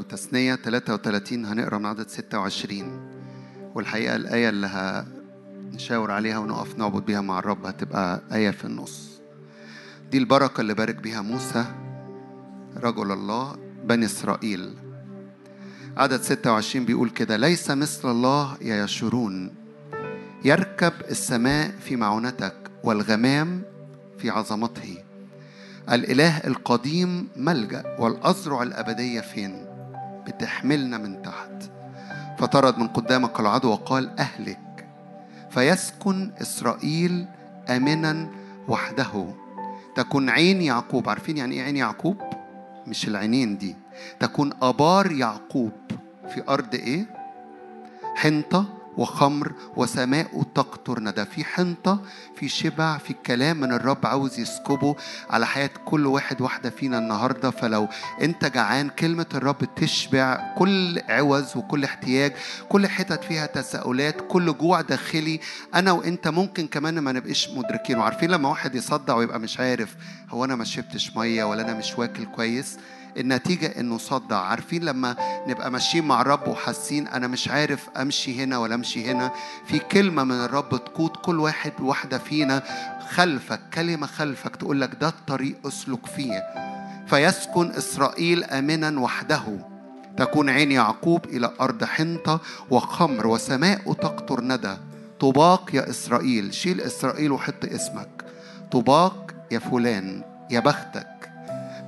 قبله تثنية 33 هنقرأ من عدد 26 والحقيقة الآية اللي هنشاور عليها ونقف نعبد بيها مع الرب هتبقى آية في النص. دي البركة اللي بارك بيها موسى رجل الله بني إسرائيل. عدد 26 بيقول كده ليس مثل الله يا يشورون يركب السماء في معونتك والغمام في عظمته. الإله القديم ملجأ والأذرع الأبدية فين؟ بتحملنا من تحت. فطرد من قدامك العدو وقال أهلك. فيسكن إسرائيل آمنا وحده. تكون عين يعقوب. عارفين يعني إيه عين يعقوب؟ مش العينين دي. تكون آبار يعقوب في أرض إيه؟ حنطة. وخمر وسماء تقطر ندى. في حنطة في شبع في كلام من الرب عاوز يسكبه على حياة كل واحد واحدة فينا النهاردة. فلو انت جعان كلمة الرب تشبع كل عوز وكل احتياج كل حتت فيها تساؤلات كل جوع داخلي أنا وانت ممكن كمان ما نبقاش مدركين وعارفين لما واحد يصدع ويبقى مش عارف هو أنا ما شربتش مية ولا أنا مش واكل كويس؟ النتيجة إنه صدع. عارفين لما نبقى ماشيين مع الرب وحاسين أنا مش عارف أمشي هنا ولا أمشي هنا؟ في كلمة من الرب تقود كل واحد واحدة فينا. خلفك كلمة خلفك تقول لك ده الطريق أسلك فيه. فيسكن إسرائيل آمنا وحده. تكون عين يعقوب إلى أرض حنطة وخمر وسماء تقطر ندى. طباق يا إسرائيل شيل إسرائيل وحط اسمك. طباق يا فلان يا بختك.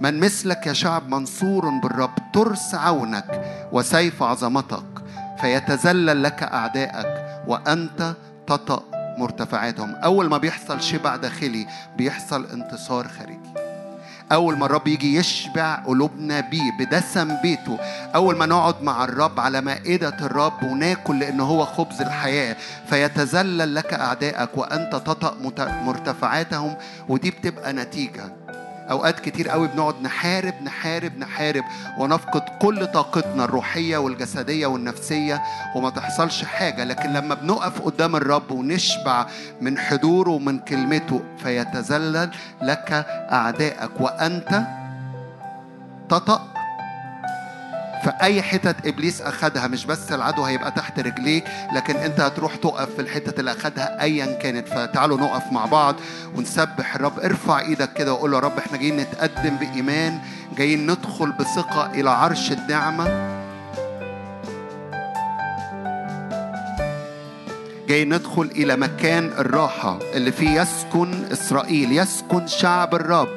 من مثلك يا شعب منصور بالرب ترس عونك وسيف عظمتك فيتذلل لك أعدائك وأنت تطأ مرتفعاتهم. أول ما بيحصل شبع داخلي بيحصل انتصار خارجي. أول ما الرب يجي يشبع قلوبنا بيه بدسم بيته أول ما نقعد مع الرب على مائدة الرب وناكل لأن هو خبز الحياة فيتذلل لك أعدائك وأنت تطأ مرتفعاتهم ودي بتبقى نتيجة. أوقات كتير قوي بنقعد نحارب نحارب نحارب ونفقد كل طاقتنا الروحية والجسدية والنفسية وما تحصلش حاجة. لكن لما بنقف قدام الرب ونشبع من حضوره ومن كلمته فيتذلل لك اعدائك وأنت تطأ فأي حتت إبليس أخدها مش بس العدو هيبقى تحت رجليك لكن أنت هتروح تقف في الحتت اللي أخدها أيا كانت. فتعالوا نقف مع بعض ونسبح الرب. ارفع إيدك كده وقول له يا رب إحنا جايين نتقدم بإيمان جايين ندخل بثقة إلى عرش النعمة. جاي ندخل إلى مكان الراحة اللي فيه يسكن إسرائيل يسكن شعب الرب.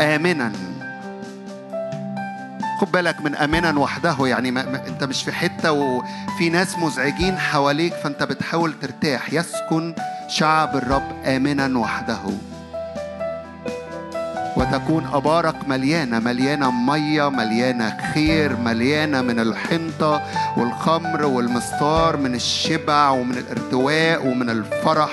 آمنا. خد بالك من امنا وحده يعني ما أنت مش في حتة وفي ناس مزعجين حواليك فأنت بتحاول ترتاح. يسكن شعب الرب امنا وحده. وتكون أبارك مليانة مليانة مية مليانة خير مليانة من الحنطة والخمر والمستار من الشبع ومن الارتواء ومن الفرح.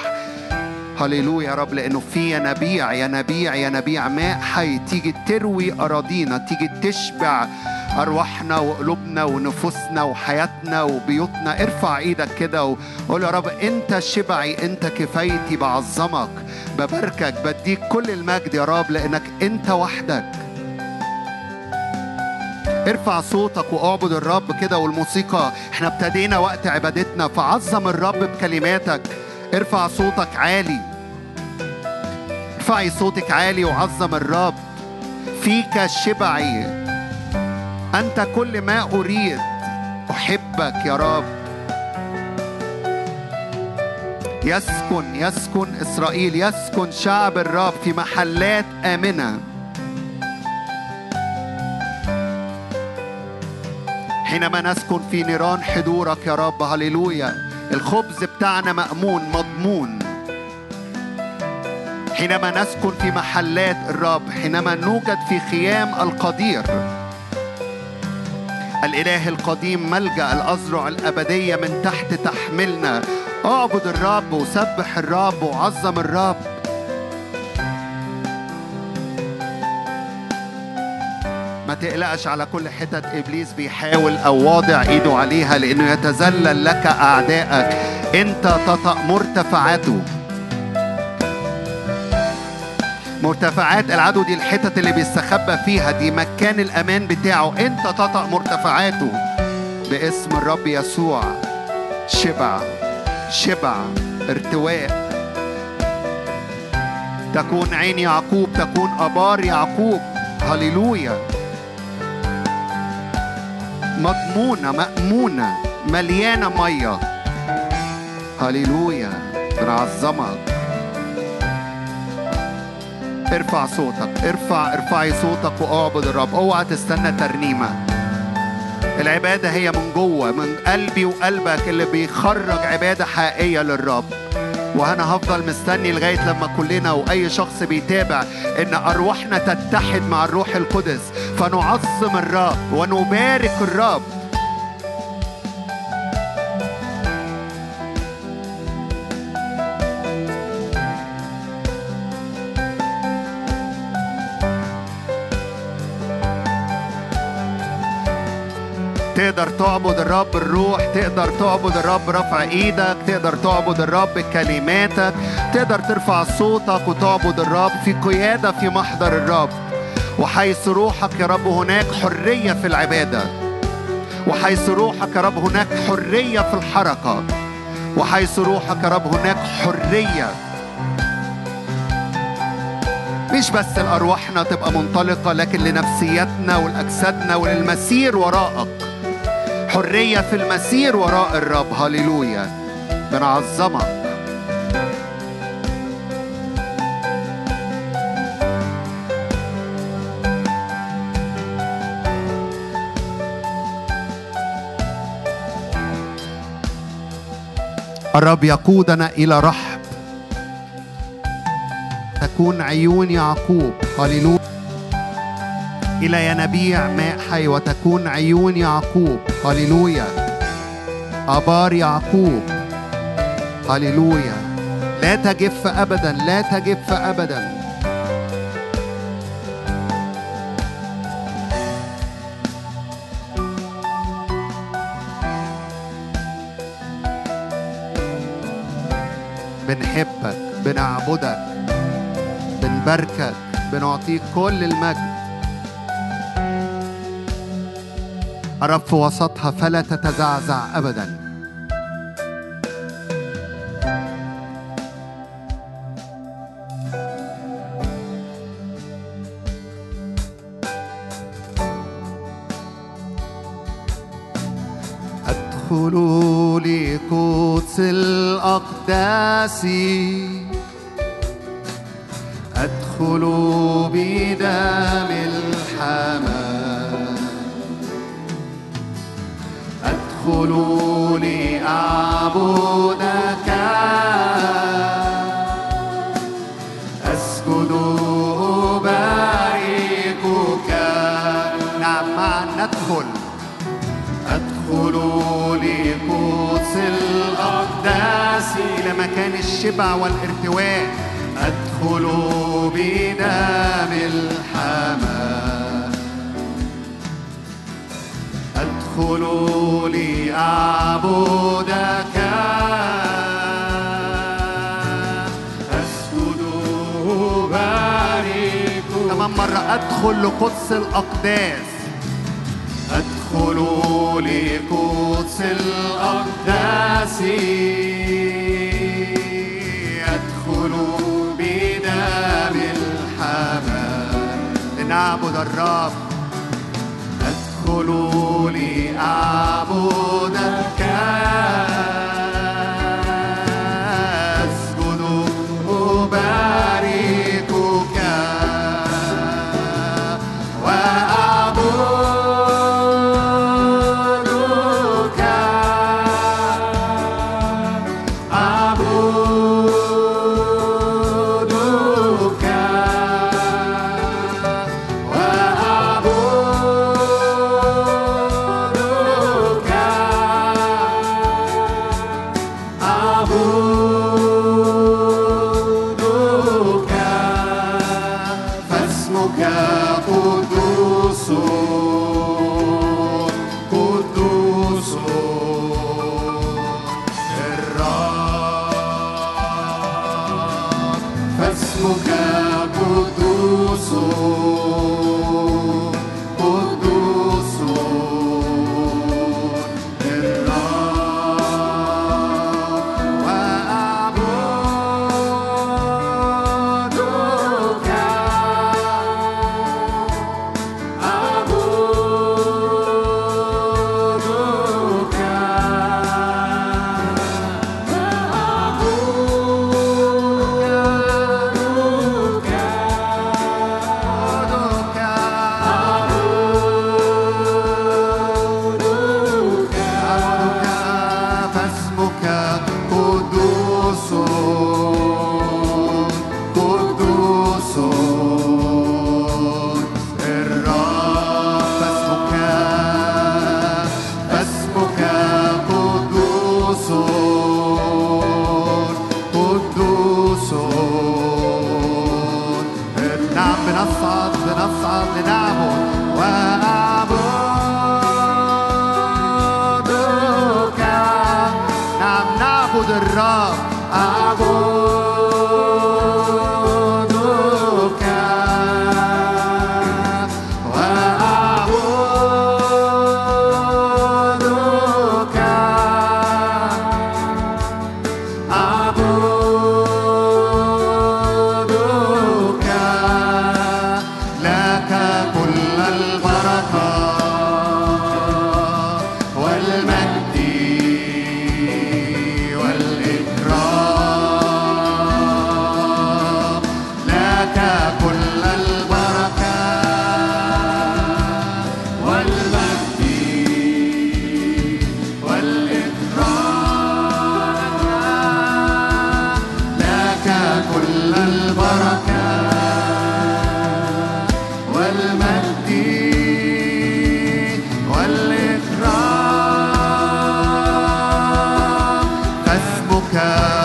هللويا يا رب لأنه في ينابيع ينابيع ينابيع ماء حي. تيجي تروي أراضينا تيجي تشبع أرواحنا وقلوبنا ونفوسنا وحياتنا وبيوتنا. ارفع إيدك كده وقول يا رب أنت شبعي أنت كفايتي بعظمك. بباركك بديك كل المجد يا رب لأنك أنت وحدك. ارفع صوتك واعبد الرب كده والموسيقى. إحنا ابتدينا وقت عبادتنا فعظم الرب بكلماتك. ارفع صوتك عالي. ارفعي صوتك عالي وعظم الرب فيك شبعي. أنت كل ما أريد. أحبك يا رب. يسكن يسكن إسرائيل يسكن شعب الرب في محلات آمنة. حينما نسكن في نيران حضورك يا رب هللويا. الخبز بتاعنا مأمون مضمون حينما نسكن في محلات الرب حينما نوجد في خيام القدير الإله القديم ملجأ الأزرع الأبدية من تحت تحملنا. أعبد الرب وسبح الرب وعظم الرب. ما تقلقش على كل حتت إبليس بيحاول أو واضع إيده عليها لأنه يتذلل لك أعدائك. أنت تطأ مرتفعاته. مرتفعات العدو دي الحتت اللي بيستخبى فيها دي مكان الأمان بتاعه. أنت تطأ مرتفعاته باسم الرب يسوع. شبع شبع ارتواء. تكون عين يعقوب تكون أبار يعقوب. هللويا. مضمونة مأمونة مليانة مية. هللويا بنعظمك ارفع صوتك ارفع ارفعي صوتك وأعبد الرب. اوعى تستنى ترنيمة. العبادة هي من جوه من قلبي وقلبك اللي بيخرج عبادة حقيقية للرب. وأنا هفضل مستني لغاية لما كلنا وأي شخص بيتابع إن أرواحنا تتحد مع الروح القدس. فنعظم الرب ونبارك الرب. تقدر تعبد الرب بالروح تقدر تعبد الرب رفع إيدك تقدر تعبد الرب بكلماتك تقدر ترفع صوتك وتعبد الرب في قيادة في محضر الرب. وحيث روحك يا رب هناك حرية في العبادة. وحيث روحك يا رب هناك حرية في الحركة. وحيث روحك يا رب هناك حرية. مش بس لأرواحنا تبقى منطلقة لكن لنفسيتنا ولأجسادنا وللمسير وراءك. حرية في المسير وراء الرب. هللويا. بنعظمك. الرب يقودنا إلى رحب. تكون عيون يعقوب. هللويا. إلى ينابيع ماء حي وتكون عيون يعقوب. هللويا. أبار يعقوب. هللويا. لا تجف أبدا لا تجف أبدا. بنعبدك بنباركك بنعطيك كل المجد. الرب في وسطها فلا تتزعزع أبدا. أدخل لقدس الأقداس. لأعبدك أسجد أباركك. نعم ندخل. أدخل لقدس الأقداس إلى مكان الشبع والارتواء. أدخل بدم الحمام. ادخلوا لأعبدك أسجد أبارك كمان مرة. أدخل لقدس الأقداس. أدخل لقدس الأقداس. أدخل بدم الحمام. لنعبد الرب. ادخلوا لأعبدك boca.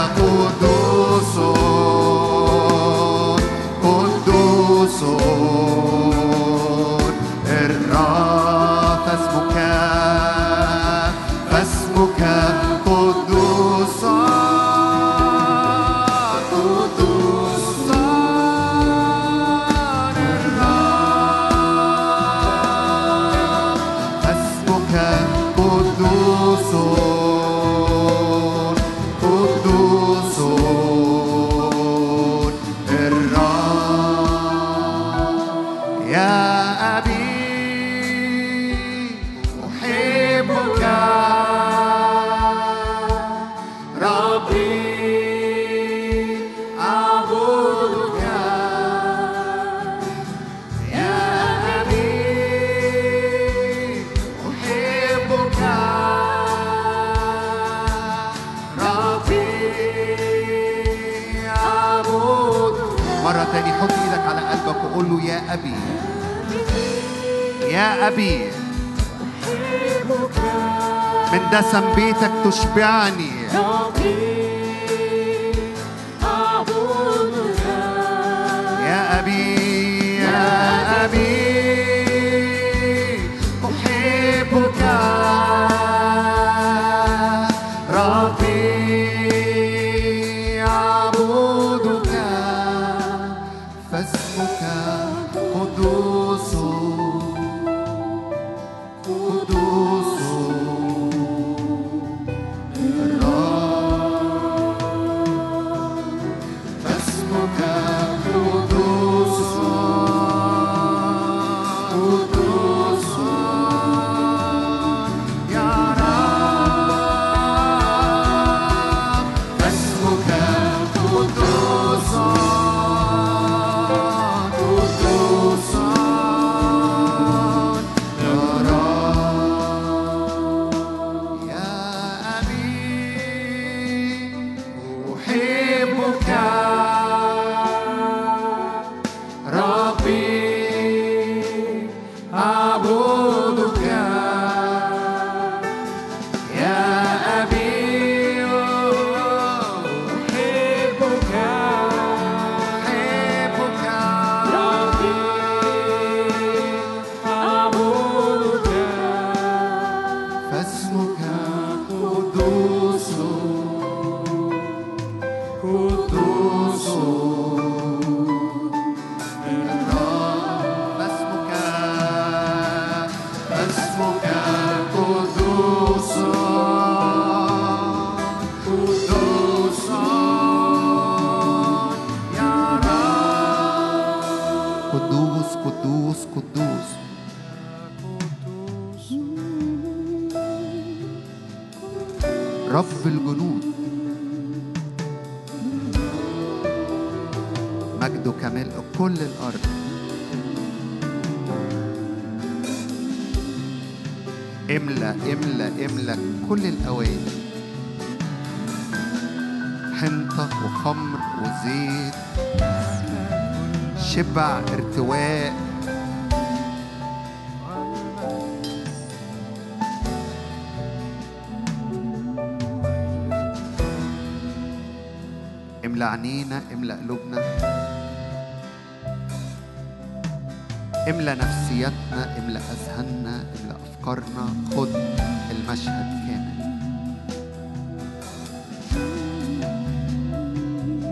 من دسم بيتك تشبعني.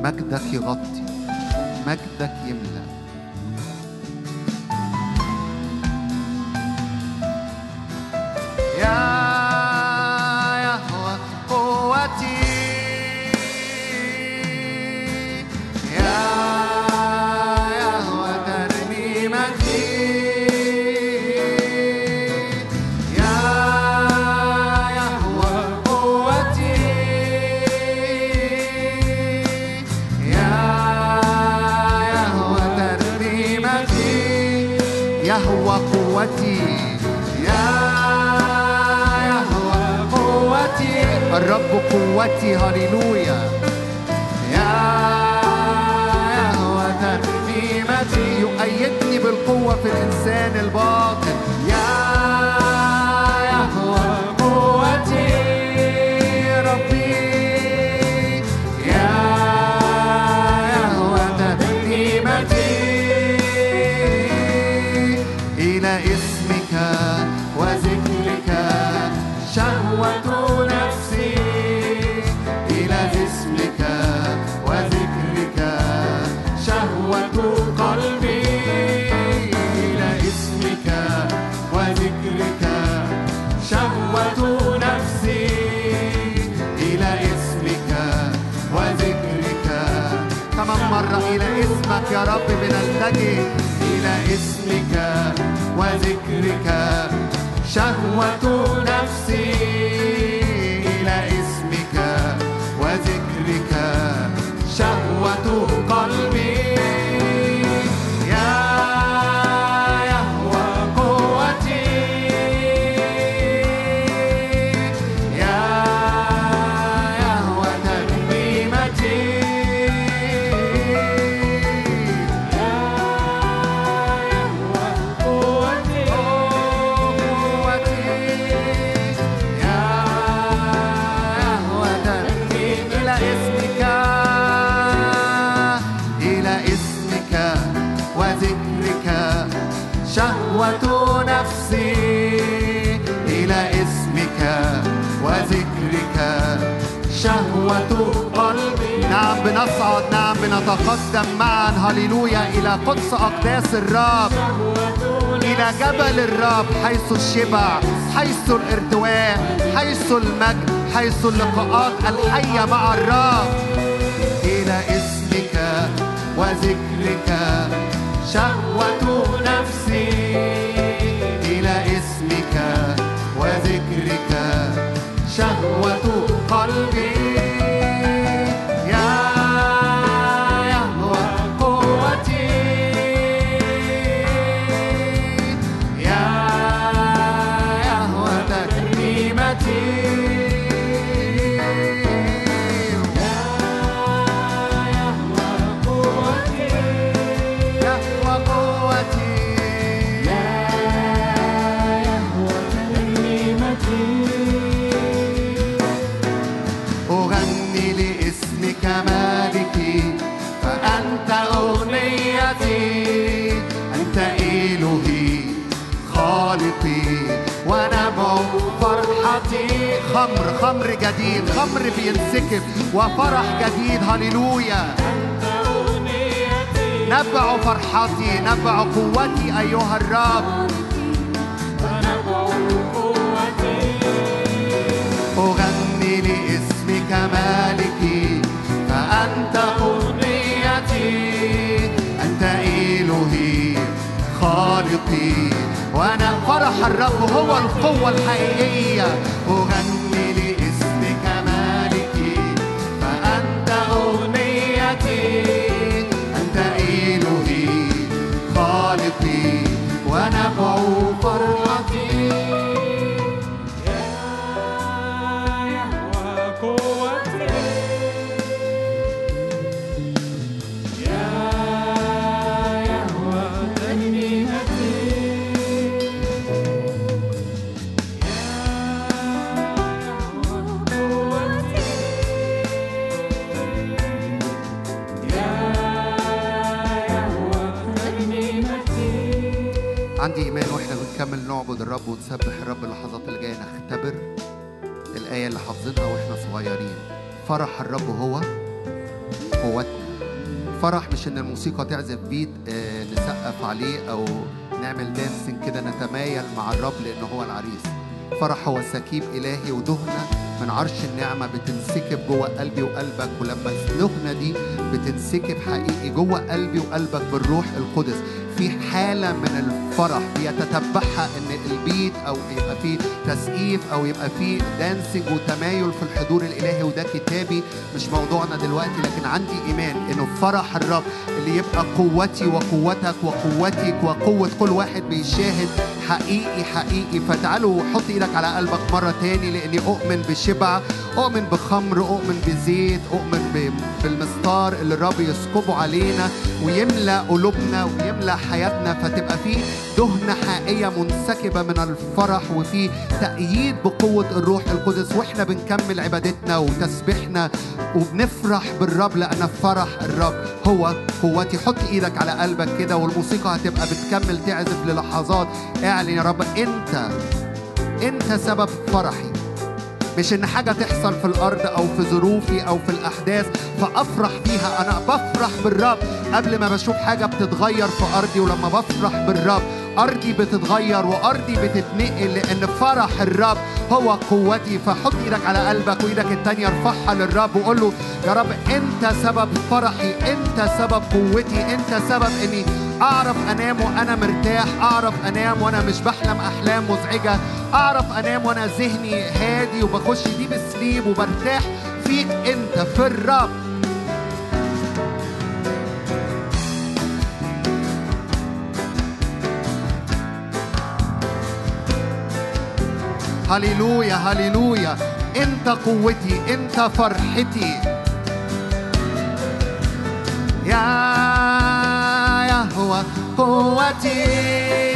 مجدك يغطي مجدك يملأ. الرب قوتي هللويا. يا يهوى ترنيمتي يؤيدني بالقوة في الإنسان. رب بنلتجئ إلى اسمك وذكرك. شهوة نفسي إلى اسمك وذكرك. شهوة قلبي قدس أقداس الرب. إلى جبل الرب حيث الشبع حيث الارتواء حيث المجد حيث اللقاءات الحية مع الرب. إلى إسمك وذكرك شهوة نفسي. إلى إسمك وذكرك شهوة خمر جديد خمر بينسكب وفرح جديد هللويا. نبع فرحتي نبع قوتي أيها الرب. أغني لاسمك مالكي فأنت أغنيتي. أنت إلهي خالقي. وأنا فرح الرب هو القوة الحقيقية. أغني para نعبد الرب ونسبح الرب اللحظات اللي جاية نختبر الآية اللي حافظينها وإحنا صغيرين. فرح الرب هو قوتنا. فرح مش إن الموسيقى تعزف beat آه، نسقف عليه أو نعمل dancing كده نتمايل مع الرب لأن هو العريس. فرح هو سكيب إلهي ودهنة من عرش النعمة بتنسكب جوه قلبي وقلبك ولما الدهنة دي بتنسكب حقيقي جوه قلبي وقلبك بالروح القدس. في حالة من الفرح بيتتبعها إن البيت أو يبقى في تسقيف أو يبقى في دانسينج وتمايل في الحضور الإلهي وده كتابي مش موضوعنا دلوقتي لكن عندي إيمان إنه فرح الرب اللي يبقى قوتي وقوتك وقوتك وقوة كل واحد بيشاهد حقيقي حقيقي. فتعالوا حط إيدك على قلبك مرة تاني لأني أؤمن بشبع أؤمن بخمر أؤمن بزيت أؤمن بالمستار اللي الرب يسكبه علينا ويملى قلوبنا ويملى حياتنا. فتبقى في دهنة حقيقية منسكبة من الفرح وفي تأييد بقوة الروح القدس. وإحنا بنكمل عبادتنا وتسبيحنا وبنفرح بالرب لأن فرح الرب هو قوتي. حط إيدك على قلبك كده والموسيقى هتبقى بتكمل تعزف للحظات. اعلن يا رب انت انت سبب فرحي. مش إن حاجة تحصل في الأرض أو في ظروفي أو في الأحداث فأفرح فيها أنا بفرح بالرب. قبل ما بشوف حاجة بتتغير في أرضي ولما بفرح بالرب أرضي بتتغير وأرضي بتتنقل لأن فرح الرب هو قوتي. فحط إيدك على قلبك وإيدك التانية ارفعها للرب وقول له يا رب أنت سبب فرحي أنت سبب قوتي أنت سبب إني أعرف أنام وأنا مرتاح أعرف أنام وأنا مش بحلم أحلام مزعجة أعرف أنام وأنا ذهني هادي وبخش دي بسليب وبرتاح فيك أنت في الرب. هللويا هللويا. أنت قوتي أنت فرحتي. يا يهوى قوتي يا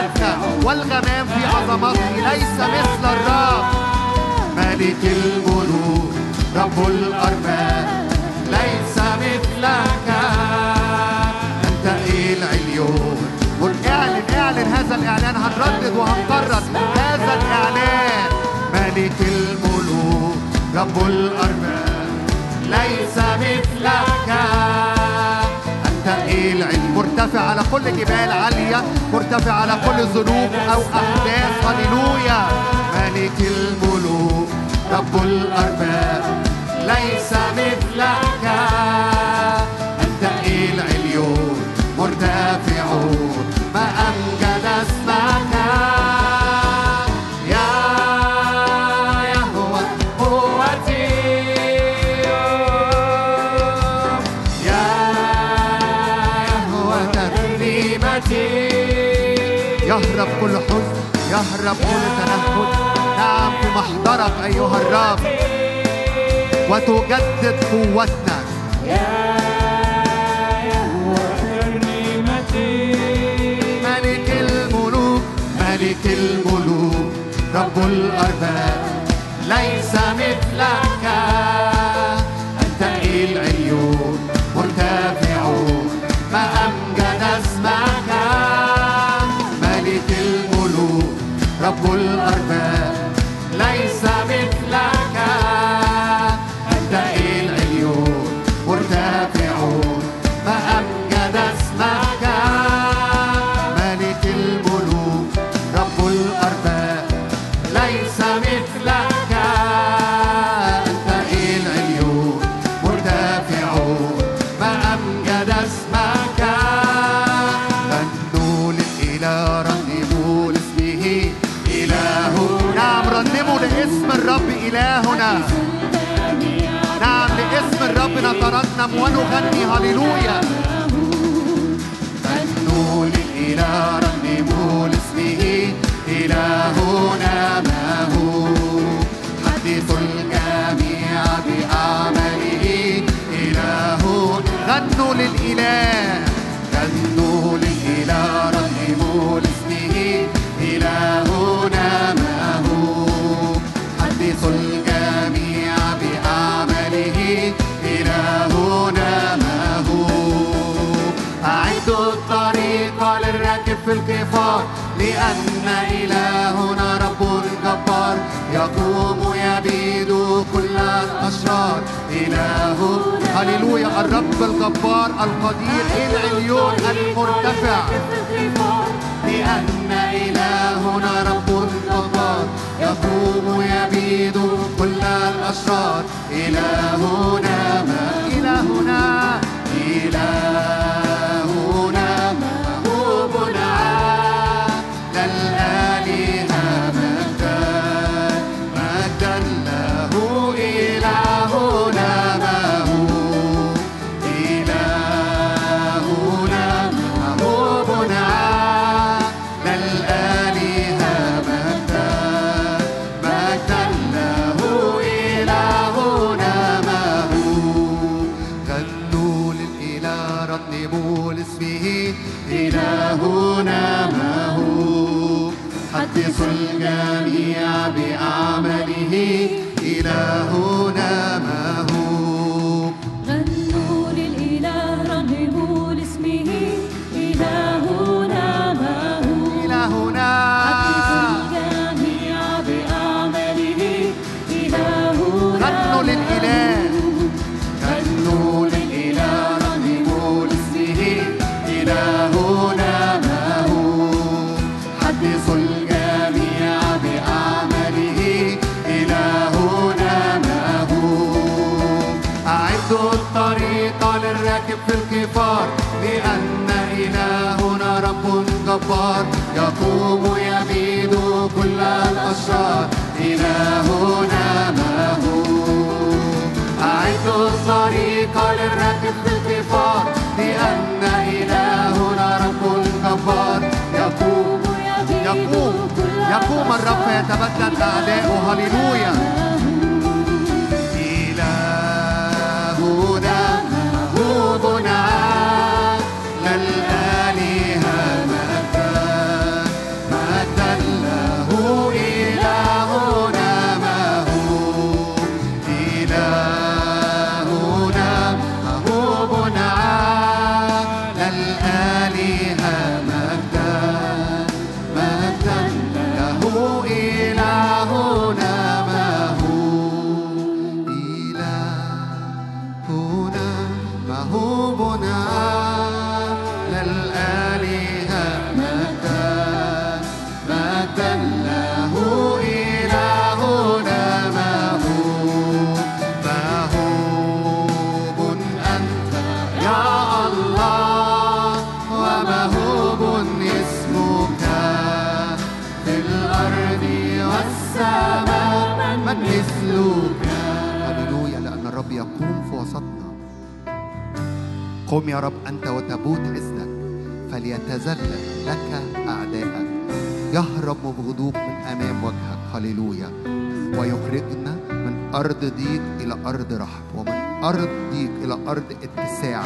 معونتك والغمام في عظمته ليس مثل الرب. ملك الملوك رب الأرباب ليس مثلك. أنت العليون. قل اعلن اعلن هذا الإعلان هنردد وهنكرر هذا الإعلان. ملك الملوك رب الأرباب. مرتفع على كل جبال عالية مرتفع على كل ذنوب أو أحداث. هللويا. ملك الملوك رب الأرباب ليس مثلك. كل تنهد نعم في محضرك أيها الرب. وتجدد قوتنا. ملك الملوك ملك الملوك رب الأرباب. ليس ونغني هللويا لأن إلهنا رب جبار يقوم يبيد كل الأشرار. إله هللويا الرب الجبار القدير العليون المرتفع. لأن إلهنا رب جبار يقوم يبيد كل الأشرار. إلهنا ما إلهنا إلهنا جبار يقوم يبيد كل الأشرار. إلهنا ما هو؟ أعدوا الطريق للراكب في الكفار. لأن إلهنا رب جبار يقوم يقوم يقوم الرب يتبدد أعداؤه هللويا. قم يا رب أنت وتبوت عزك فليتذلل لك أعداءك. يهرب بغضوب من أمام وجهك. هللويا. ويخرجنا من أرض ضيق إلى أرض رحب ومن أرض ضيق إلى أرض اتساع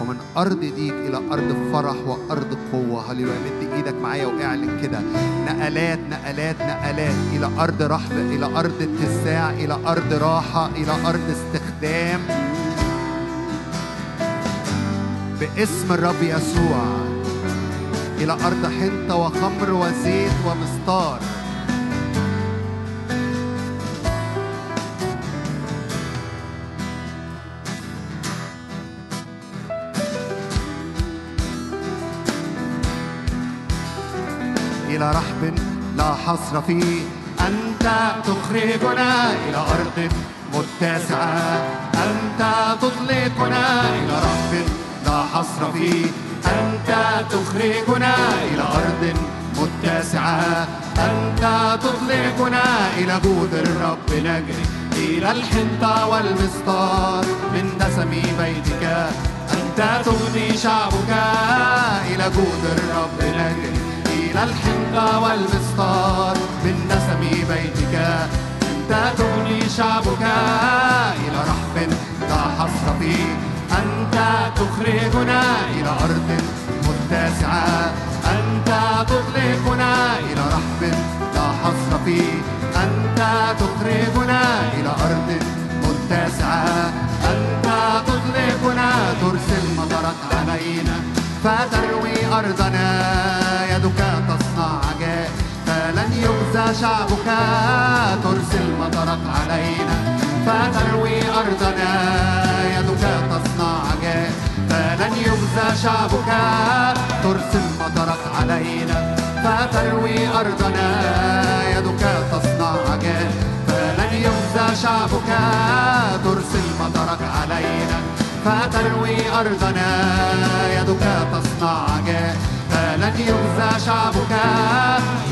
ومن أرض ضيق إلى أرض فرح وأرض قوة. هللويا. مد إيدك معايا واعلن كده. نقلات نقلات نقلات إلى أرض رحب إلى أرض اتساع إلى أرض راحة إلى أرض استخدام. باسم الرب يسوع. إلى أرض حنطة وخمر وزيت ومستار إلى رحب لا حصر فيه. أنت تخرجنا إلى أرض متسعة. أنت تطلقنا إلى رب لا حصر فيه. أنت تخرجنا إلى أرض متسعة. أنت تطلقنا إلى جود الرب. نجري إلى الحنطة والمسطار. من دسم بيتك أنت تغني شعبك. إلى جود الرب. نجري إلى الحنطة والمسطار. من دسم بيتك أنت تغني شعبك. إلى رحب لا حصر فيه. أنت تخرجنا إلى أرض متسعة. أنت تطلقنا إلى رحب لا حصر فيه. أنت تخرجنا إلى أرض متسعة. أنت تطلقنا ترسل مطرك علينا. فتروي أرضنا يدك تصنع عجائب فلن يخزى شعبك ترسل مطرك علينا. فتروي أرضنا. يخزى شعبك ترسل مطرك علينا فتروي أرضنا يدك تصنع عجائب فلن يخزى شعبك ترسل مطرك علينا فتروي أرضنا يدك تصنع عجائب فلن يخزى شعبك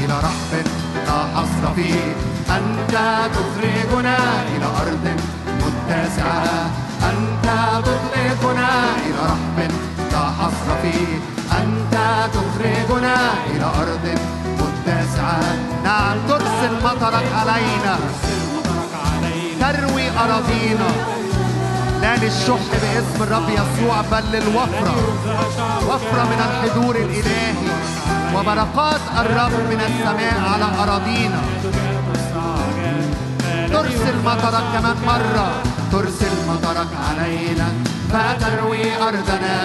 إلى رحب لا حصر فيه. أنت تخرجنا إلى أرض متسعة. أنت تطلقنا إلى رحب فيه أنت تخرجنا إلى أرض متسعة. نعم ترسل مطرك علينا. تروي أراضينا. لا للشح باسم الرب يسوع بل للوفرة. وفرة من الحضور الإلهي. وبركات الرب من السماء على أراضينا. ترسل مطرك كمان مرة. ترسل مطرك علينا. فتروي أرضنا.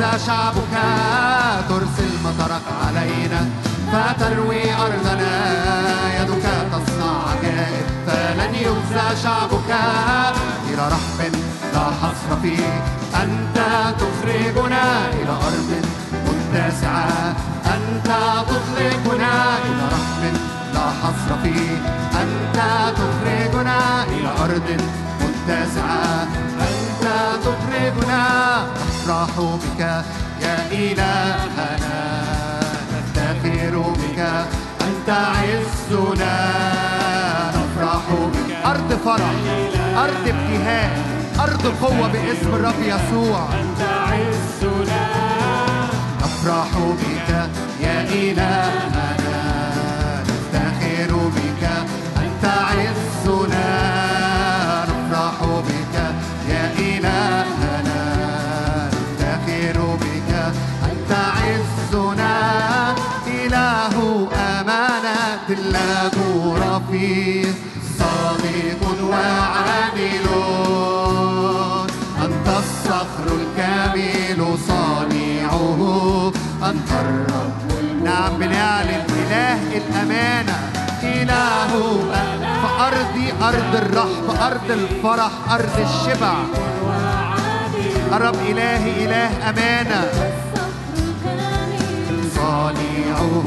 شعبك ترسل مطرك علينا فتروي أرضنا يدك تصنع عجائب فلن يخزى شعبك إلى رحب لا حصر فيه. أنت تخرجنا إلى أرض متسعة. أنت تطلقنا إلى رحب لا حصر فيه. أنت تخرجنا إلى أرض متسعة. أنت تخرجنا نفرح بك. يا إلهنا نفتخر بك. أنت عزنا. نفرح بك. أرض فرح أرض ابتهاج أرض قوة باسم الرب يسوع. أنت عزنا. نفرح بك. يا إلهنا نفتخر بك. أنت عزنا. أرض الرحب أرض الفرح أرض الشبع الرب إلهي إله أمانة صانعه.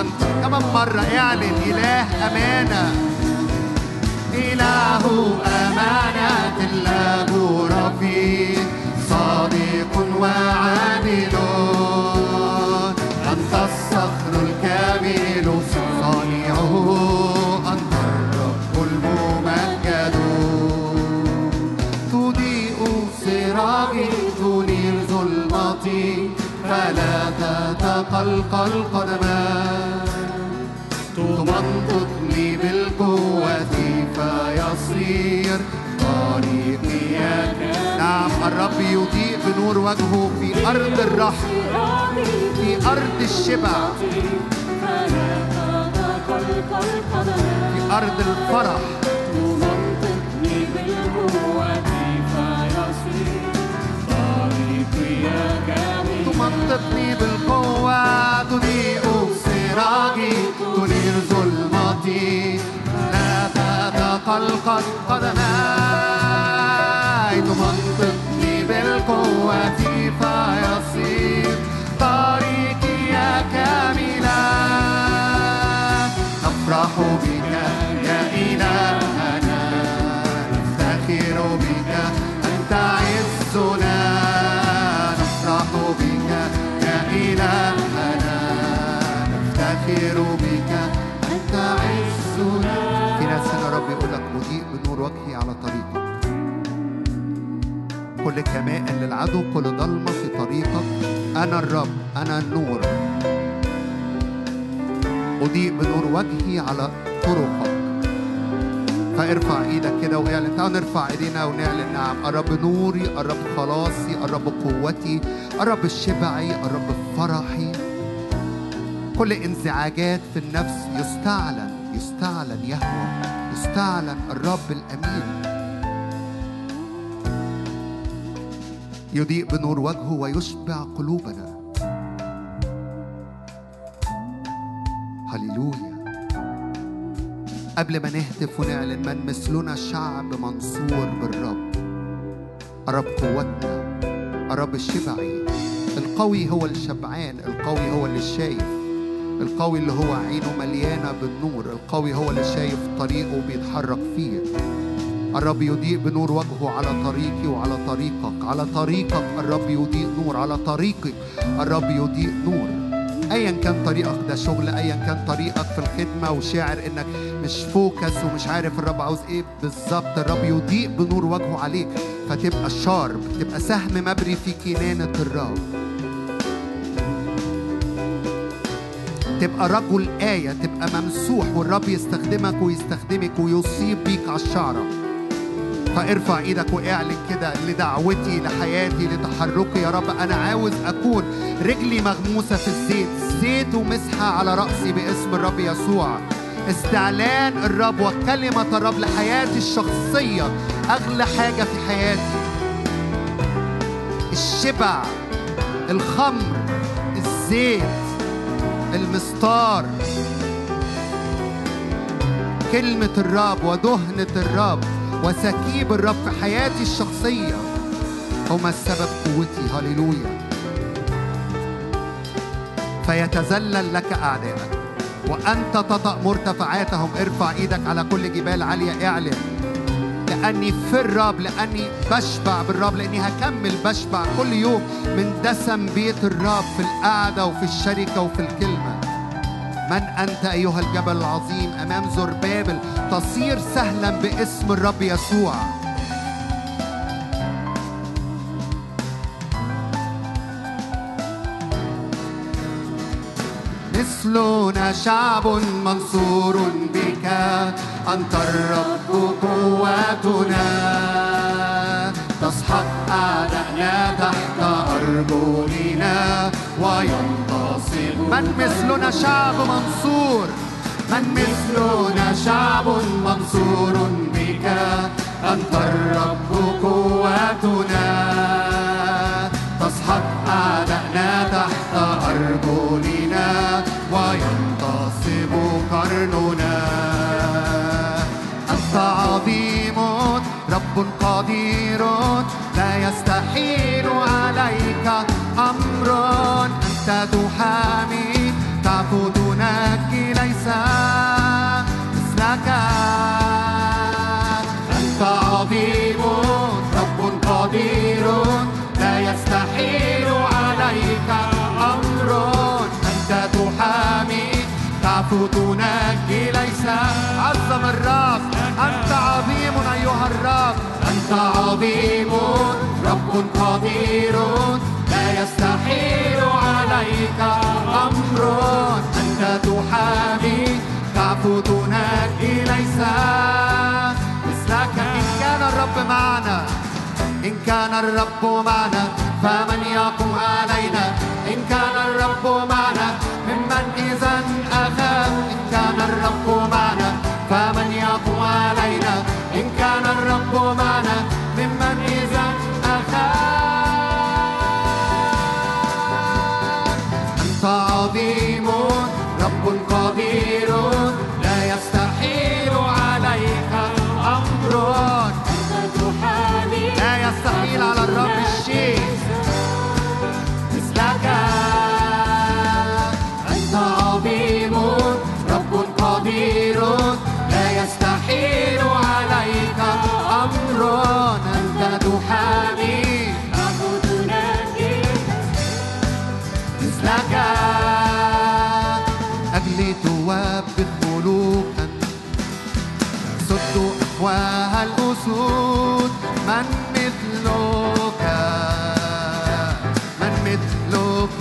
أنت كمان مرة اعلن إله أمانة؟ إله أمانة جور فيه صادق وعادل أنت الصخر الكامل صانعه. فلا تتقلقل قدمان تمنطقني بالقوة فيصير طريقي نعم الرب يضيء بنور وجهه في أرض الرحم في أرض الشبع في أرض الفرح. تمنطقني بالقوة تضيء سراجي تنير ظلمتي لا تتقلقل قدماي تمنطقني كل كماء للعدو كل ضلمة في طريقك. أنا الرب أنا النور. أضيء بنور وجهي على طرقك. فارفع إيدك كده واعلن. تعالوا نرفع إيدينا ونعلن. نعم. الرب نوري الرب خلاصي الرب قوتي الرب شبعي الرب فرحي. كل انزعاجات في النفس يستعلن يستعلن يهوى يستعلن الرب الأمين. يضيء بنور وجهه ويشبع قلوبنا. هللويا. قبل ما نهتف ونعلن من مثلنا شعب منصور بالرب. الرب قوتنا الرب الشبعي. القوي هو الشبعان القوي هو اللي شايف. القوي اللي هو عينه مليانة بالنور القوي هو اللي شايف طريقه بيتحرك فيه. الرب يضيء بنور وجهه على طريقي وعلى طريقك. على طريقك الرب يضيء نور. على طريقك الرب يضيء نور. ايا كان طريقك ده شغل ايا كان طريقك في الخدمة وشاعر إنك مش فوكس ومش عارف الرب عاوز إيه بالظبط. الرب يضيء بنور وجهه عليك. فتبقى شارب تبقى سهم مبري في كنانة الرب. تبقى رجل آية تبقى ممسوح والرب يستخدمك ويستخدمك ويصيب بيك على فارفع إيدك واعلن كده لدعوتي لحياتي لتحركي. يا رب أنا عاوز أكون رجلي مغموسة في الزيت زيت ومسحة على رأسي باسم الرب يسوع. استعلان الرب وكلمة الرب لحياتي الشخصية أغلى حاجة في حياتي. الشبع الخمر الزيت المستار كلمة الرب ودهنة الرب. وسكيب الرب في حياتي الشخصية. هما السبب قوتي. هللويا. فيتذلل لك أعدائك وأنت تطأ مرتفعاتهم ارفع إيدك على كل جبال عالية. اعلن لأني في الرب لأني بشبع بالرب لأني هكمل بشبع كل يوم من دسم بيت الرب في القعدة وفي الشركة وفي الكلمة. من أنت أيها الجبل العظيم أمام زربابل تصير سهلا باسم الرب يسوع. مثلنا شعب منصور بك أنت الرب قوتنا تسحق أعدائنا تحت أرجلنا وينتصب من مثلنا شعب منصور. من مثلنا شعب منصور بك. أنت الرب قوتنا تسحق أعدائنا تحت أرجلنا وينتصب قرننا. أنت عظيم رب قدير. لا يستحيل عليك أمر. أنت تحامي. تعفو تنجي ليس مثلك. أنت عظيم رب قدير لا يستحيل عليك أمر أنت تحامي تعفو تنجي ليس. عظم الرب أنت عظيم أيها الرب أنت عظيم رب قدير. يستحيل عليك أمر أنت تحامي تعفو تنجي ليس مثلك إن كان الرب معنا إن كان الرب معنا فمن يقوم علينا؟ من مثلك من مثلك.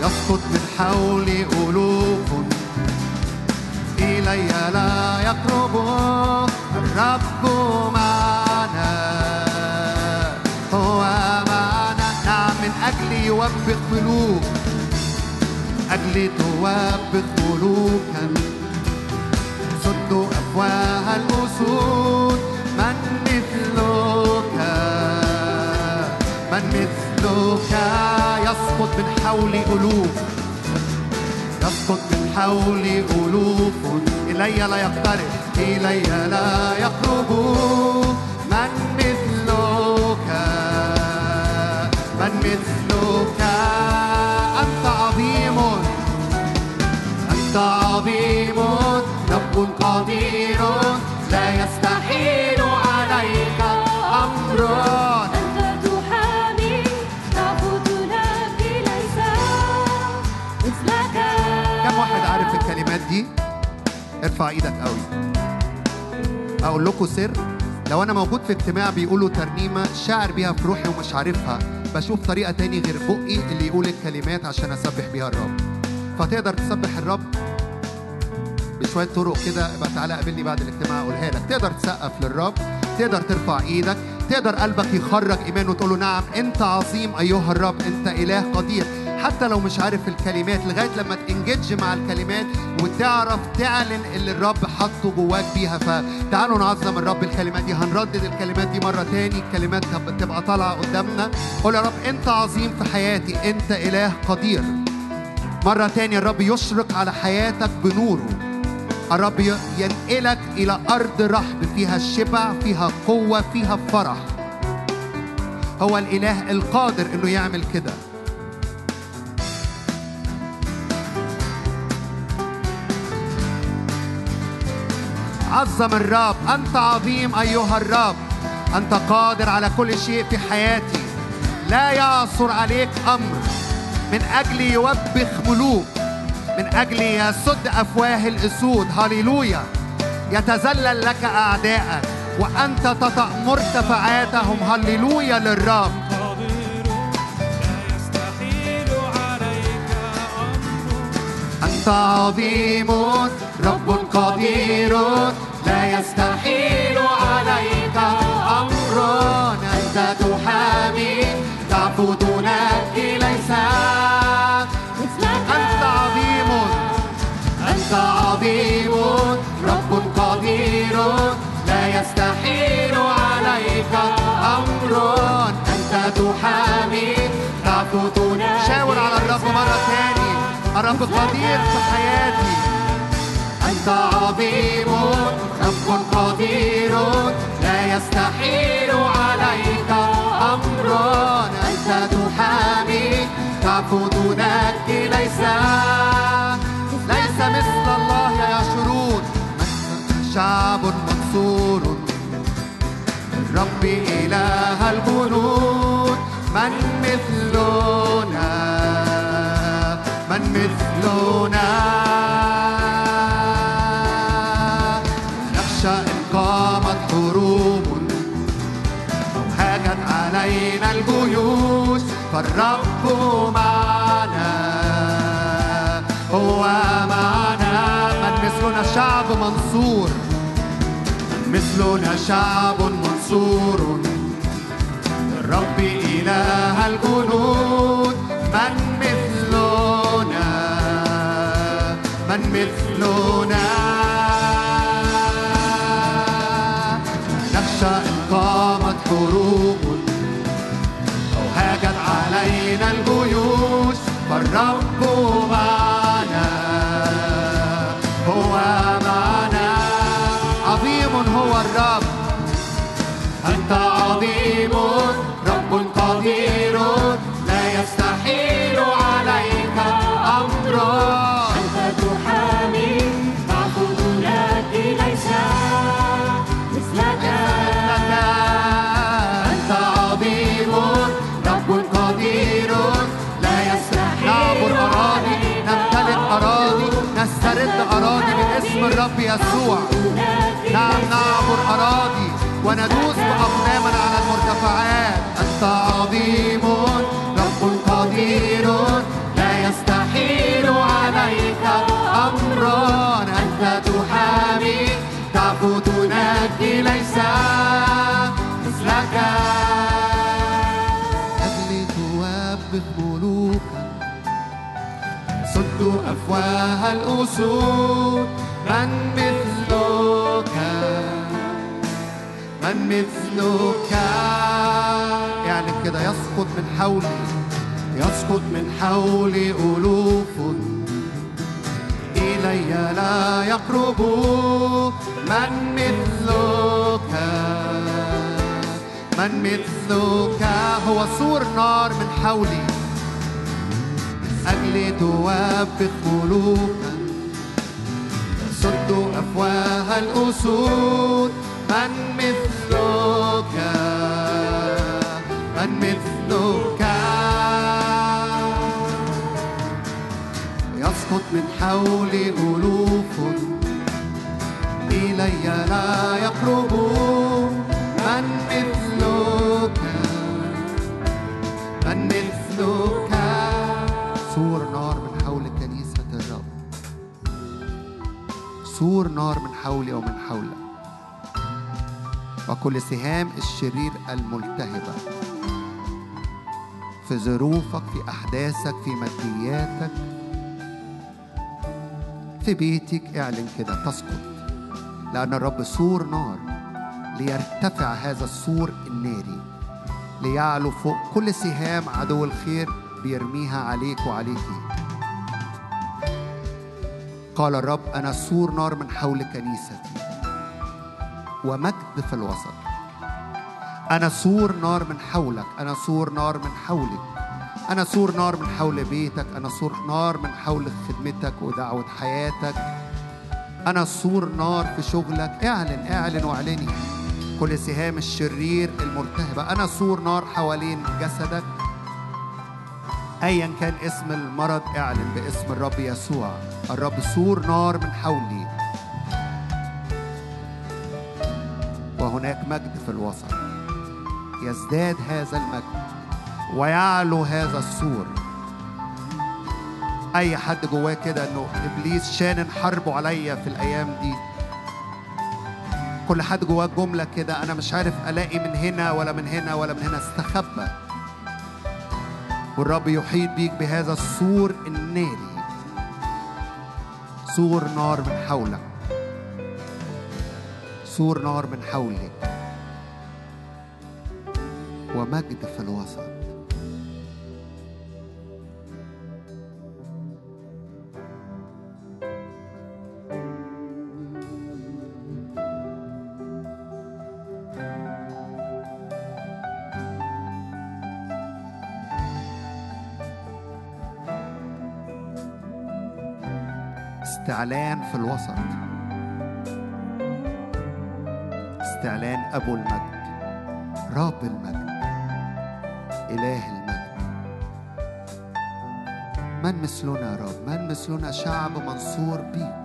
يسقط من حولي ألوف إلي لا معنا. هو معنا نعم من أجل يوبخ ملوك توبخ ملوكا أفواه الأسود. من مثلك؟ من مثلك يسقط من حولي ألوف. يسقط من حولي ألوف. إلي لا يقترب إلي لا يقرب. من مثلك؟ من مثلك أنت عظيم. أنت عظيم. رب قدير لا يستحيل عليك أمر أنت تحامي تعبدنا ليس مثلك كم واحد عارف الكلمات دي؟ ارفع إيدك قوي. أقول لكم سر لو أنا موجود في اجتماع بيقولوا ترنيمة شاعر بيها في روحي ومش عارفها بشوف طريقة تاني غير بقي اللي يقول الكلمات عشان أسبح بيها الرب. فتقدر تسبح الرب بشويه طرق كده ابقى تعالى قابلني بعد الاجتماع أقولها لك. تقدر تسقف للرب تقدر ترفع إيدك تقدر قلبك يخرج إيمان وتقول له نعم أنت عظيم أيها الرب أنت إله قدير. حتى لو مش عارف الكلمات لغاية لما تنجدج مع الكلمات وتعرف تعلن اللي الرب حطه جواك بيها. فتعالوا نعظم الرب الكلمات دي هنردد الكلمات دي مرة تاني. الكلمات تبقى طالعة قدامنا. قول يا رب أنت عظيم في حياتي أنت إله قدير. مرة تانية الرب يشرق على حياتك بنوره. الرب ينقلك إلى أرض رحب فيها الشبع فيها قوة فيها فرح. هو الإله القادر إنه يعمل كده. عظم الرب أنت عظيم أيها الرب. أنت قادر على كل شيء في حياتي. لا يعثر عليك أمر من أجل يوبخ ملوك. من أجل يسد أفواه الأسود. هللويا. يتذلل لك أعداءك وأنت تطأ مرتفعاتهم هللويا للرب. أنت عظيم رب قدير لا يستحيل عليك أمر. أنت تحامي تعفو تنجي أنت عظيم رب قدير لا يستحيل عليك أمر. أنت تحامي تعفو تنجي شاور على الرب مرة تاني الرب قدير في حياتي. أنت عظيم رب قدير لا يستحيل عليك أمر. أنت تحامي تعفو ليس ليس شعب منصور. الرب إله الجنود من مثلنا؟ من مثلنا؟ نخشى إن قامت حروب. أو هاجت علينا الجيوش فالرب معنا. هو شعب منصور. مثلنا شعب منصور. الرب إله الجنود من مثلنا؟ من مثلنا؟ نخشى إن قامت حروب. أو هاجت علينا الجيوش. فالرب معنا باسم الرب يسوع. نعم نعبر أراضي. وندوس بأقدامنا على المرتفعات. أنت عظيم رب قدير لا يستحيل عليك أمرا أنت تحامي تعفو تنجي ليس مثلك. أجل توبخ ملوكا صد أفواه الأسود. من مثلك من مثلك. يعني كده يسقط من حولي يسقط من حولي ألوف. إلي لا يقرب من مثلك من مثلك. هو سور نار من حولي أجل توبخ ملوكا أفواه الأسود. من مثلك؟ من مثلك؟ يسقط من حولي ألوف. إلي لا يقرب. من مثلك؟ من مثلك؟ سور نار من حولي ومن حولك. وكل سهام الشرير الملتهبة. في ظروفك في أحداثك في مادياتك. في بيتك اعلن كده تسقط. لأن الرب سور نار ليرتفع هذا السور الناري ليعلو فوق كل سهام عدو الخير بيرميها عليك وعليكي. قال الرب أنا سور نار من حول كنيستي ومجد في الوسط. أنا سور نار من حولك أنا سور نار من حولك أنا سور نار من حول بيتك أنا سور نار من حول خدمتك ودعوة حياتك. أنا سور نار في شغلك. اعلن اعلن واعلني. كل سهام الشرير الملتهبة أنا سور نار حوالين جسدك. أيا كان اسم المرض اعلن باسم الرب يسوع. الرب سور نار من حولي. وهناك مجد في الوسط. يزداد هذا المجد. ويعلو هذا السور. أي حد جواه كده إنه إبليس شانن حربه عليا في الأيام دي. كل حد جواه جملة كده أنا مش عارف ألاقي من هنا ولا من هنا ولا من هنا. استخبى. والرب يحيط بيك بهذا السور الناري. سور نار من حولك. سور نار من حولك. ومجد في الوسط. استعلان في الوسط. استعلان أبو المجد رب المجد إله المجد. من مثلنا يا رب؟ من مثلنا شعب منصور بيك؟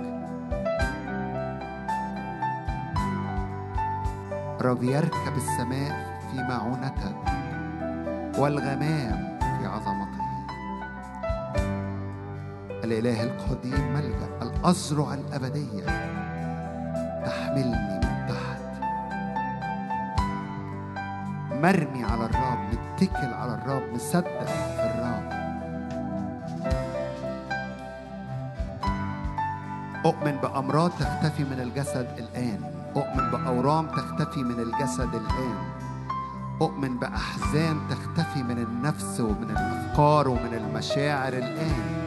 رب يركب السماء في معونتك والغمام الإله القديم ملجأ الأزرع الأبدية تحملني من تحت. مرمي على الرب متكل على الرب مصدق الرب أؤمن بأمراض تختفي من الجسد الآن. أؤمن بأورام تختفي من الجسد الآن. أؤمن بأحزان تختفي من النفس ومن الأفكار ومن المشاعر الآن.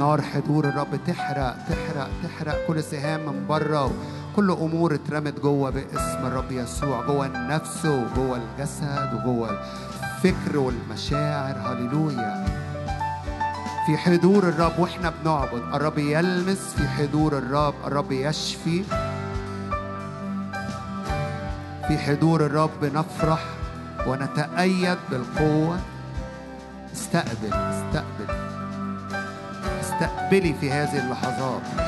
نار حضور الرب تحرق تحرق تحرق كل سهام من بره كل أمور اترمت جوه باسم الرب يسوع جوه النفس وجوه الجسد وجوه الفكر والمشاعر. هللويا. في حضور الرب وإحنا بنعبد الرب يلمس في حضور الرب الرب يشفي. في حضور الرب نفرح ونتأيد بالقوة. استقبل استقبل. تستقبلي في هذه اللحظات.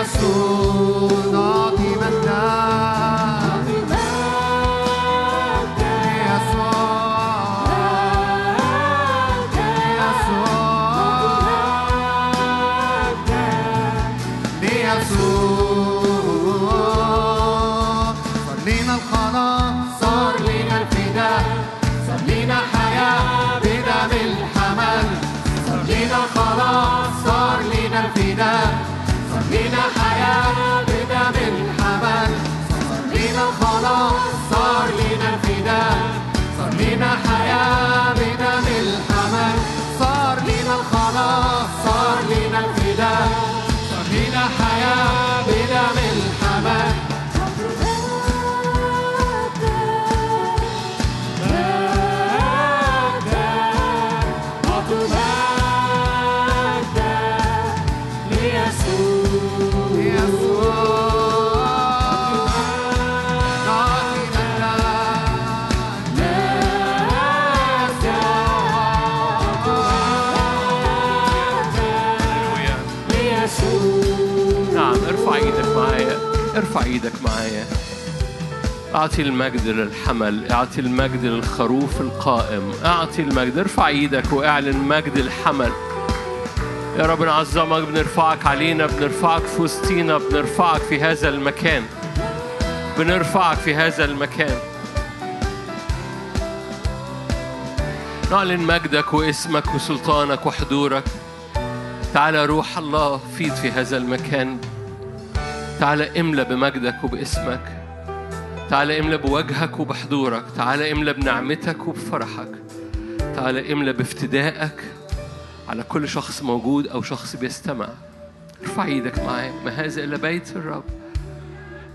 يسوع. ارفع إيدك معايا. اعطي المجد للحمل اعطي المجد للخروف القائم. اعطي المجد ارفع إيدك واعلن مجد الحمل. يا رب نعظمك بنرفعك علينا بنرفعك في وسطينا بنرفعك في هذا المكان. بنرفعك في هذا المكان. نعلن مجدك واسمك وسلطانك وحضورك. تعالى روح الله فيض في هذا المكان. تعالى املى بمجدك وباسمك. تعالى املى بوجهك وبحضورك. تعالى املى بنعمتك وبفرحك. تعالى املى بافتدائك على كل شخص موجود أو شخص بيستمع. ارفع إيدك معايا. ما هذا إلا بيت الرب.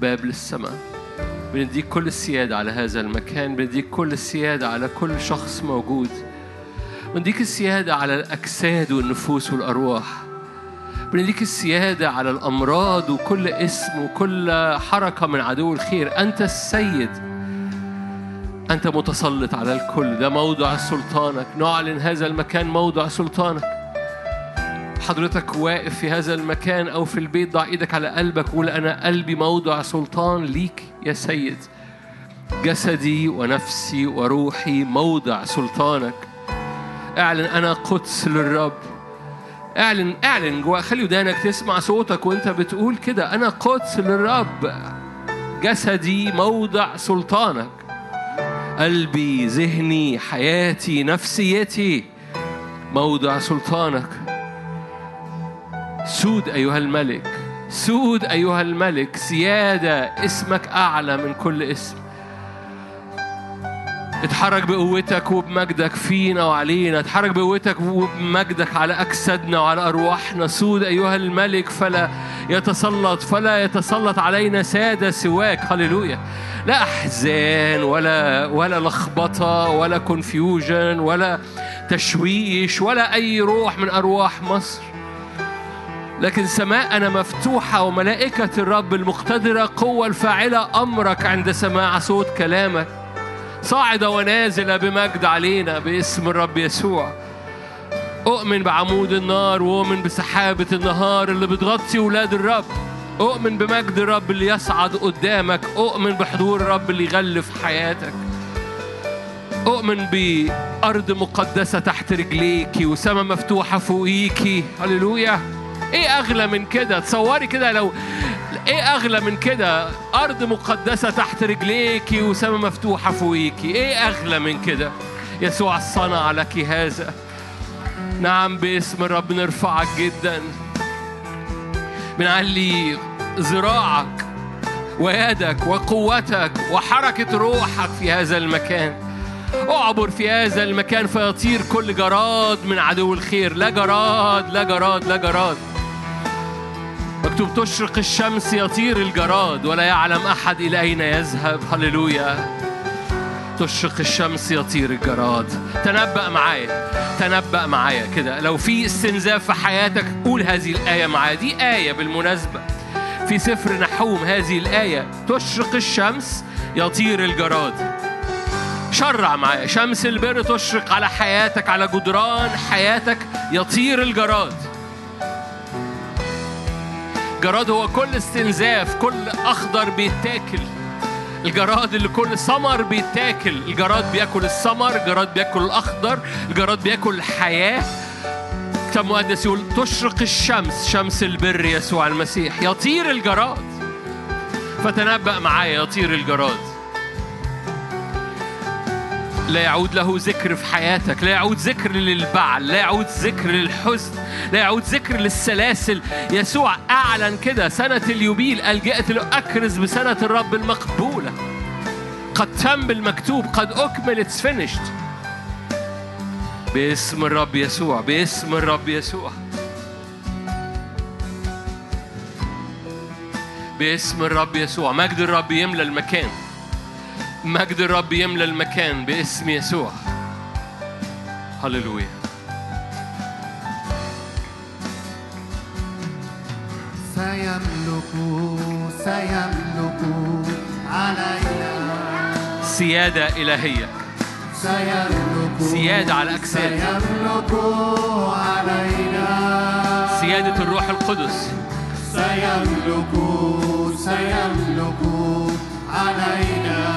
باب للسماء. بنديك كل السيادة على هذا المكان. بنديك كل السيادة على كل شخص موجود. بنديك السيادة على الأجساد والنفوس والأرواح. بنديك السيادة على الأمراض وكل اسم وكل حركة من عدو الخير. أنت السيد. أنت متسلط على الكل. ده موضع سلطانك. نعلن هذا المكان موضع سلطانك. حضرتك واقف في هذا المكان أو في البيت ضع إيدك على قلبك وقول أنا قلبي موضع سلطان ليك يا سيد. جسدي ونفسي وروحي موضع سلطانك. اعلن أنا قدس للرب. اعلن اعلن جوا. خلي ودانك تسمع صوتك وانت بتقول كده. أنا قدس للرب. جسدي موضع سلطانك. قلبي ذهني حياتي نفسيتي موضع سلطانك. سود أيها الملك. سود أيها الملك. سياده اسمك أعلى من كل اسم. اتحرك بقوتك وبمجدك فينا وعلينا. اتحرك بقوتك وبمجدك على أجسادنا وعلى أرواحنا. سود أيها الملك فلا يتسلط فلا يتسلط علينا سادة سواك. هللويا. لا أحزان ولا ولا لخبطة ولا confusion ولا تشويش ولا أي روح من أرواح مصر. لكن سماءنا مفتوحة وملائكة الرب المقتدرة قوة الفاعلة أمرك عند سماع صوت كلامك. صاعدة ونازلة بمجد علينا باسم الرب يسوع. أؤمن بعمود النار وأؤمن بسحابة النهار اللي بتغطي ولاد الرب. أؤمن بمجد الرب اللي يصعد قدامك. أؤمن بحضور الرب اللي يغلف حياتك. أؤمن بأرض مقدسة تحت رجليكي وسماء مفتوحة فوقيكي هللويا. إيه أغلى من كده؟ تصوري كده لو إيه أغلى من كده؟ أرض مقدسة تحت رجليكي وسماء مفتوحة فوقيكي إيه أغلى من كده؟ يسوع صنع لك هذا. نعم باسم الرب نرفعك جدا. بنعلي ذراعك ويدك وقوتك وحركة روحك في هذا المكان. أعبر في هذا المكان فيطير كل جراد من عدو الخير. لا جراد لا جراد لا جراد. مكتوب تشرق الشمس يطير الجراد ولا يعلم أحد إلى أين يذهب. هللويا. تشرق الشمس يطير الجراد. تنبأ معايا. تنبأ معايا كده. لو في استنزاف في حياتك قول هذه الآية معايا. دي آية بالمناسبة. في سفر نحوم هذه الآية. تشرق الشمس يطير الجراد. شرع معايا. شمس البر تشرق على حياتك على جدران حياتك يطير الجراد. جراد هو كل استنزاف كل أخضر بيتاكل. الجراد اللي كل ثمر بيتاكل. الجراد بياكل الثمر الجراد بياكل الأخضر الجراد بياكل الحياة. الكتاب المقدس يقول تشرق الشمس شمس البر يسوع المسيح. يطير الجراد. فتنبأ معايا يطير الجراد. لا يعود له ذكر في حياتك لا يعود ذكر للبعل لا يعود ذكر للحزن لا يعود ذكر للسلاسل. يسوع أعلن كده سنة اليوبيل قال جئت لأكرز بسنة الرب المقبولة. قد تم المكتوب قد أكمل it's finished باسم الرب يسوع باسم الرب يسوع. باسم الرب يسوع. مجد الرب يملى المكان. مجد الرب يملى المكان باسم يسوع. هللويا. سيملك سيملك علينا سيادة إلهية. سيملك سيادة على أجساد سيملك علينا سيادة الروح القدس. سيملك سيملك علينا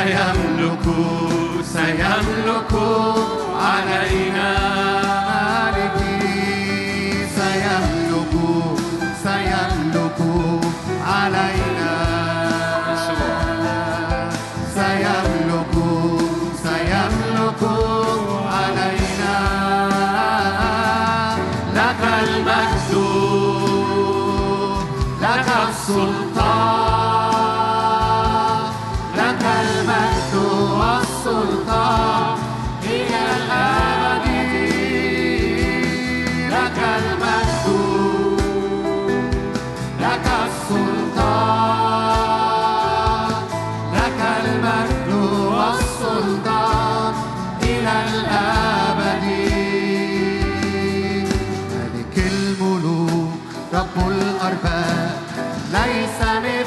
سيملك سيملك علينا sun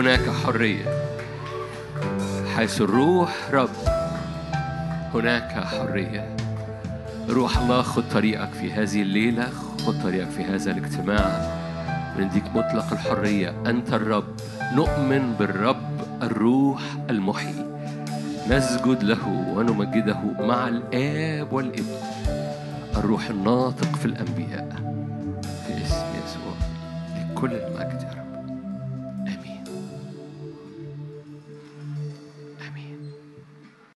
هناك حرية. حيث الروح رب هناك حرية. روح الله خد طريقك في هذه الليلة خد طريقك في هذا الاجتماع. بنديك مطلق الحرية. أنت الرب. نؤمن بالرب الروح المحيي. نسجد له ونمجده مع الآب والابن. الروح الناطق في الأنبياء. في اسم يسوع. لكل المجد.